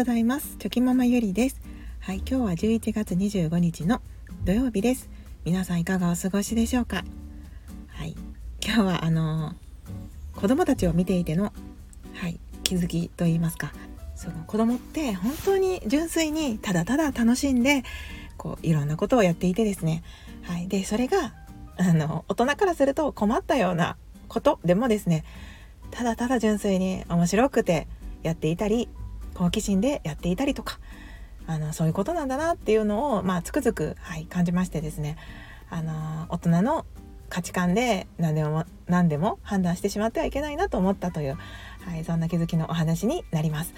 ございます。チョキママゆりです。はい今日は11月25日の土曜日です。皆さんいかがお過ごしでしょうか？はい今日はあの子供たちを見ていてのはい気づきと言いますか。その子供って本当に純粋にただただ楽しんでこういろんなことをやっていてですね。はいでそれがあの大人からすると困ったようなことでもですねただただ純粋に面白くてやっていたり好奇心でやっていたりとかあのそういうことなんだなっていうのを、まあ、つくづく、はい、感じましてですねあの大人の価値観で何でも何でも判断してしまってはいけないなと思ったという、はい、そんな気づきのお話になります。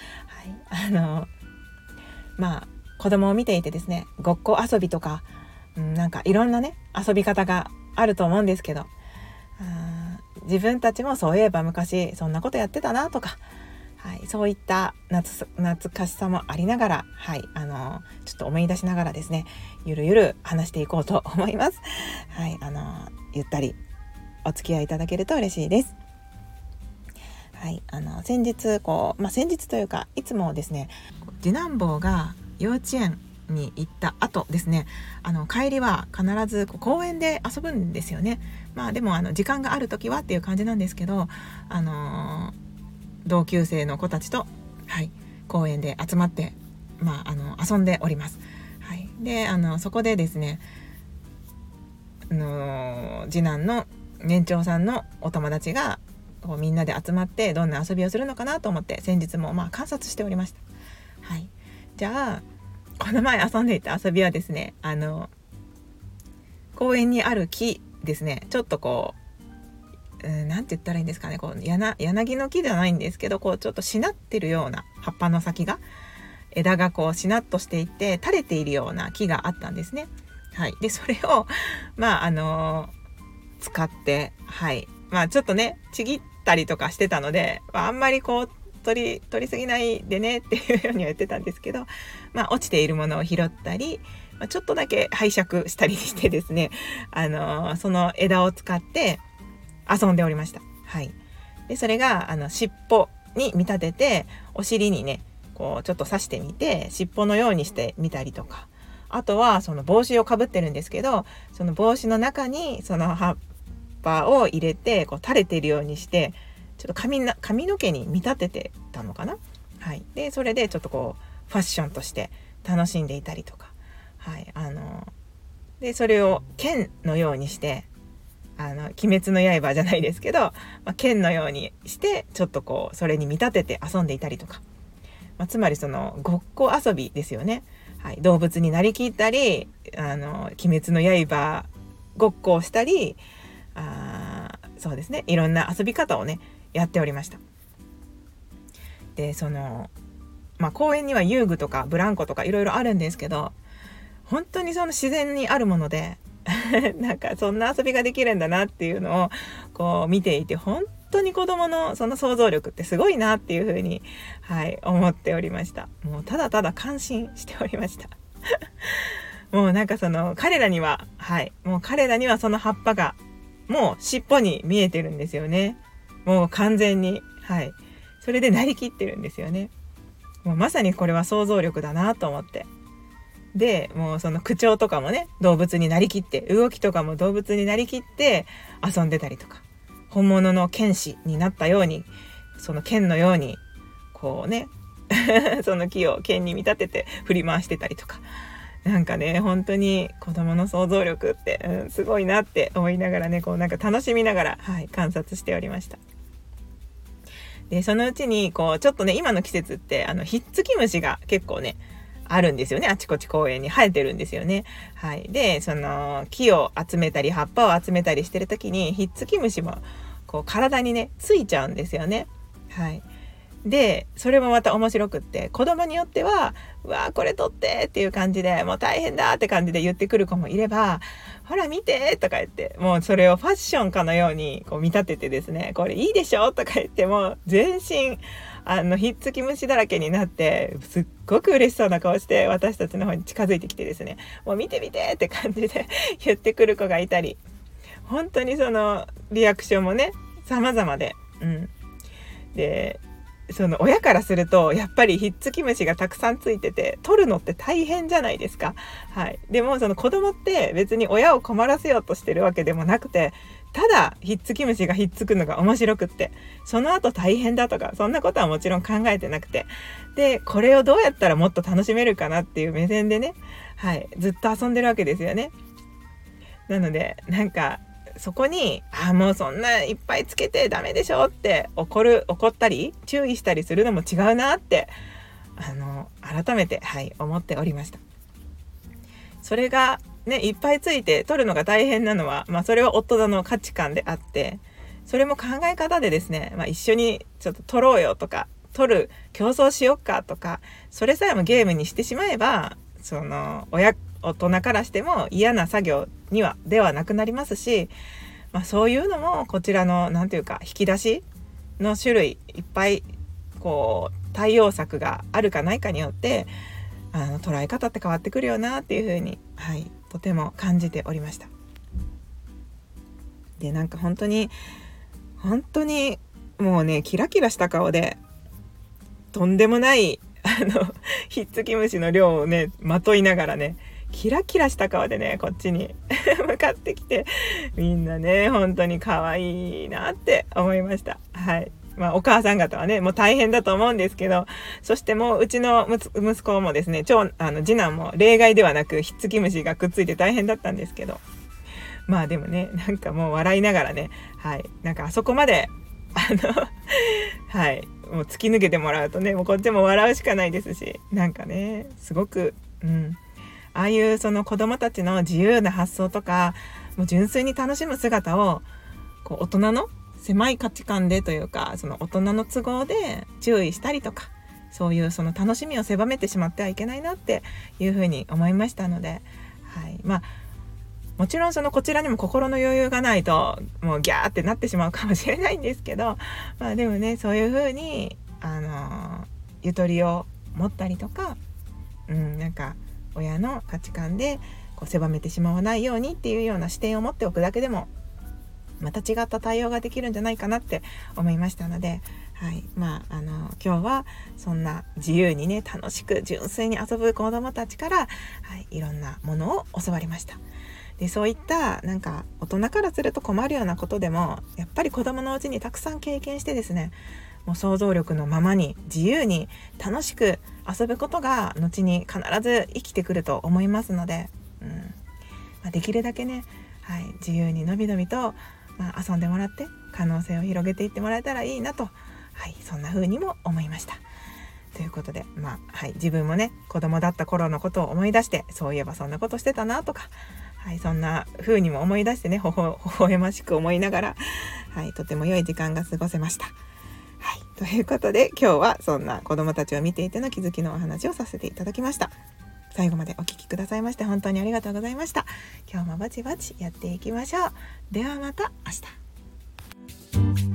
はい、あのまあ子供を見ていてですねごっこ遊びとか、うん、なんかいろんなね遊び方があると思うんですけど自分たちもそういえば昔そんなことやってたなとかはい、そういった懐かしさもありながら、はい、あのちょっと思い出しながらですねゆるゆる話していこうと思います。はい、あのゆったりお付き合いいただけると嬉しいです。はい、あの先日こう、まあ、先日というかいつもですね次男坊が幼稚園に行った後ですねあの帰りは必ず公園で遊ぶんですよねまあでもあの時間がある時はっていう感じなんですけどあの同級生の子たちと、はい、公園で集まって、まあ、あの遊んでおります。はい、であのそこでですねあの次男の年長さんのお友達がこうみんなで集まってどんな遊びをするのかなと思って先日もまあ観察しておりました。はい、じゃあこの前遊んでいた遊びはですねあの公園にある木ですねちょっとこう何て言ったらいいんですかね。こう柳の木ではないんですけどこうちょっとしなってるような葉っぱの先が枝がこうしなっとしていて垂れているような木があったんですね。はい、でそれをまああのー、使ってはい。まあちょっとねちぎったりとかしてたので、まあ、あんまりこう取り取りすぎないでねっていうようには言ってたんですけど、まあ、落ちているものを拾ったり、まあ、ちょっとだけ拝借したりしてですね、あのー、その枝を使って遊んでおりました。はい。で、それが、あの、尻尾に見立てて、お尻にね、こう、ちょっと刺してみて、尻尾のようにしてみたりとか、あとは、その帽子をかぶってるんですけど、その帽子の中に、その葉っぱを入れて、こう、垂れてるようにして、ちょっと髪な髪の毛に見立ててたのかな。はい。で、それでちょっとこう、ファッションとして楽しんでいたりとか、はい。あの、で、それを剣のようにして、あの、鬼滅の刃じゃないですけど、まあ、剣のようにして、ちょっとこう、それに見立てて遊んでいたりとか。まあ、つまりその、ごっこ遊びですよね。はい。動物になりきったり、あの、鬼滅の刃ごっこをしたり、あそうですね。いろんな遊び方をね、やっておりました。で、その、まあ、公園には遊具とかブランコとかいろいろあるんですけど、本当にその自然にあるもので、なんかそんな遊びができるんだなっていうのをこう見ていて本当に子供のその想像力ってすごいなっていうふうに、はい、思っておりました。もうただただ感心しておりました。もうなんかその彼らには、はい、もう彼らにはその葉っぱがもう尻尾に見えてるんですよね。もう完全に、はい。それでなりきってるんですよね。もうまさにこれは想像力だなと思って。でもうその口調とかもね動物になりきって動きとかも動物になりきって遊んでたりとか本物の剣士になったようにその剣のようにこうね その木を剣に見立てて振り回してたりとかなんかね本当に子供の想像力って、うん、すごいなって思いながらねこうなんか楽しみながら、はい、観察しておりました。でそのうちにこうちょっとね今の季節ってあのひっつき虫が結構ねあるんですよね。あちこち公園に生えてるんですよね。はい。で、その木を集めたり葉っぱを集めたりしてる時にひっつき虫もこう体にねついちゃうんですよね。はい。でそれもまた面白くって子供によっては「うわこれ取って」っていう感じでもう大変だって感じで言ってくる子もいれば「ほら見て」とか言ってもうそれをファッションかのようにこう見立ててですね「これいいでしょ」とか言ってもう全身あのひっつき虫だらけになってすっごく嬉しそうな顔して私たちの方に近づいてきてですね。もう見て見てって感じで言ってくる子がいたり。本当にそのリアクションもね様々で。うん。でその親からするとやっぱりひっつき虫がたくさんついてて取るのって大変じゃないですか。はい、でもその子供って別に親を困らせようとしてるわけでもなくてただひっつき虫がひっつくのが面白くってその後大変だとかそんなことはもちろん考えてなくてでこれをどうやったらもっと楽しめるかなっていう目線でね、はい、ずっと遊んでるわけですよね。なのでなんかそこに「あもうそんないっぱいつけてダメでしょ」って怒る怒ったり注意したりするのも違うなってあの改めてはい思っておりました。それがねいっぱいついて取るのが大変なのは、まあ、それは夫の価値観であってそれも考え方でですね、まあ、一緒にちょっと取ろうよとか取る競争しよっかとかそれさえもゲームにしてしまえばその親大人からしても嫌な作業にはではなくなりますし、まあ、そういうのもこちらの何て言うか引き出しの種類いっぱいこう対応策があるかないかによってあの捉え方って変わってくるよなっていうふうに、はい、とても感じておりました。でなんか本当に本当にもうねキラキラした顔でとんでもない あのひっつき虫の量をねまといながらねキラキラした顔でねこっちに 向かってきてみんなね本当に可愛いなって思いましたはいまあ、お母さん方はねもう大変だと思うんですけどそしてもううちの息子もですね長あの次男も例外ではなくひっつき虫がくっついて大変だったんですけどまあでもねなんかもう笑いながらねはいなんかあそこまであの はいもう突き抜けてもらうとねもうこっちも笑うしかないですしなんかねすごくうんああいうその子供たちの自由な発想とかもう純粋に楽しむ姿をこう大人の狭い価値観でというかその大人の都合で注意したりとかそういうその楽しみを狭めてしまってはいけないなっていうふうに思いましたので、はい、まあもちろんそのこちらにも心の余裕がないともうギャーってなってしまうかもしれないんですけどまあでもねそういうふうにあのゆとりを持ったりとか、うん、なんか親の価値観でこう狭めてしまわないようにっていうような視点を持っておくだけでもまた違った対応ができるんじゃないかなって思いましたので、はいまあ、あの今日はそんな自由にね楽しく純粋に遊ぶ子どもたちから、はい、いろんなものを教わりました。でそういったなんか大人からすると困るようなことでもやっぱり子どものうちにたくさん経験してですねもう想像力のままに自由に楽しく遊ぶことが後に必ず生きてくると思いますので、うんまあ、できるだけね、はい、自由にのびのびと、まあ、遊んでもらって可能性を広げていってもらえたらいいなと、はい、そんな風にも思いました。ということで、まあはい、自分もね子供だった頃のことを思い出してそういえばそんなことしてたなとか、はい、そんな風にも思い出してねほほ微笑ましく思いながら、はい、とても良い時間が過ごせました。はい、ということで今日はそんな子どもたちを見ていての気づきのお話をさせていただきました。最後までお聴きくださいまして本当にありがとうございました。今日もバチバチやっていきましょう。ではまた明日。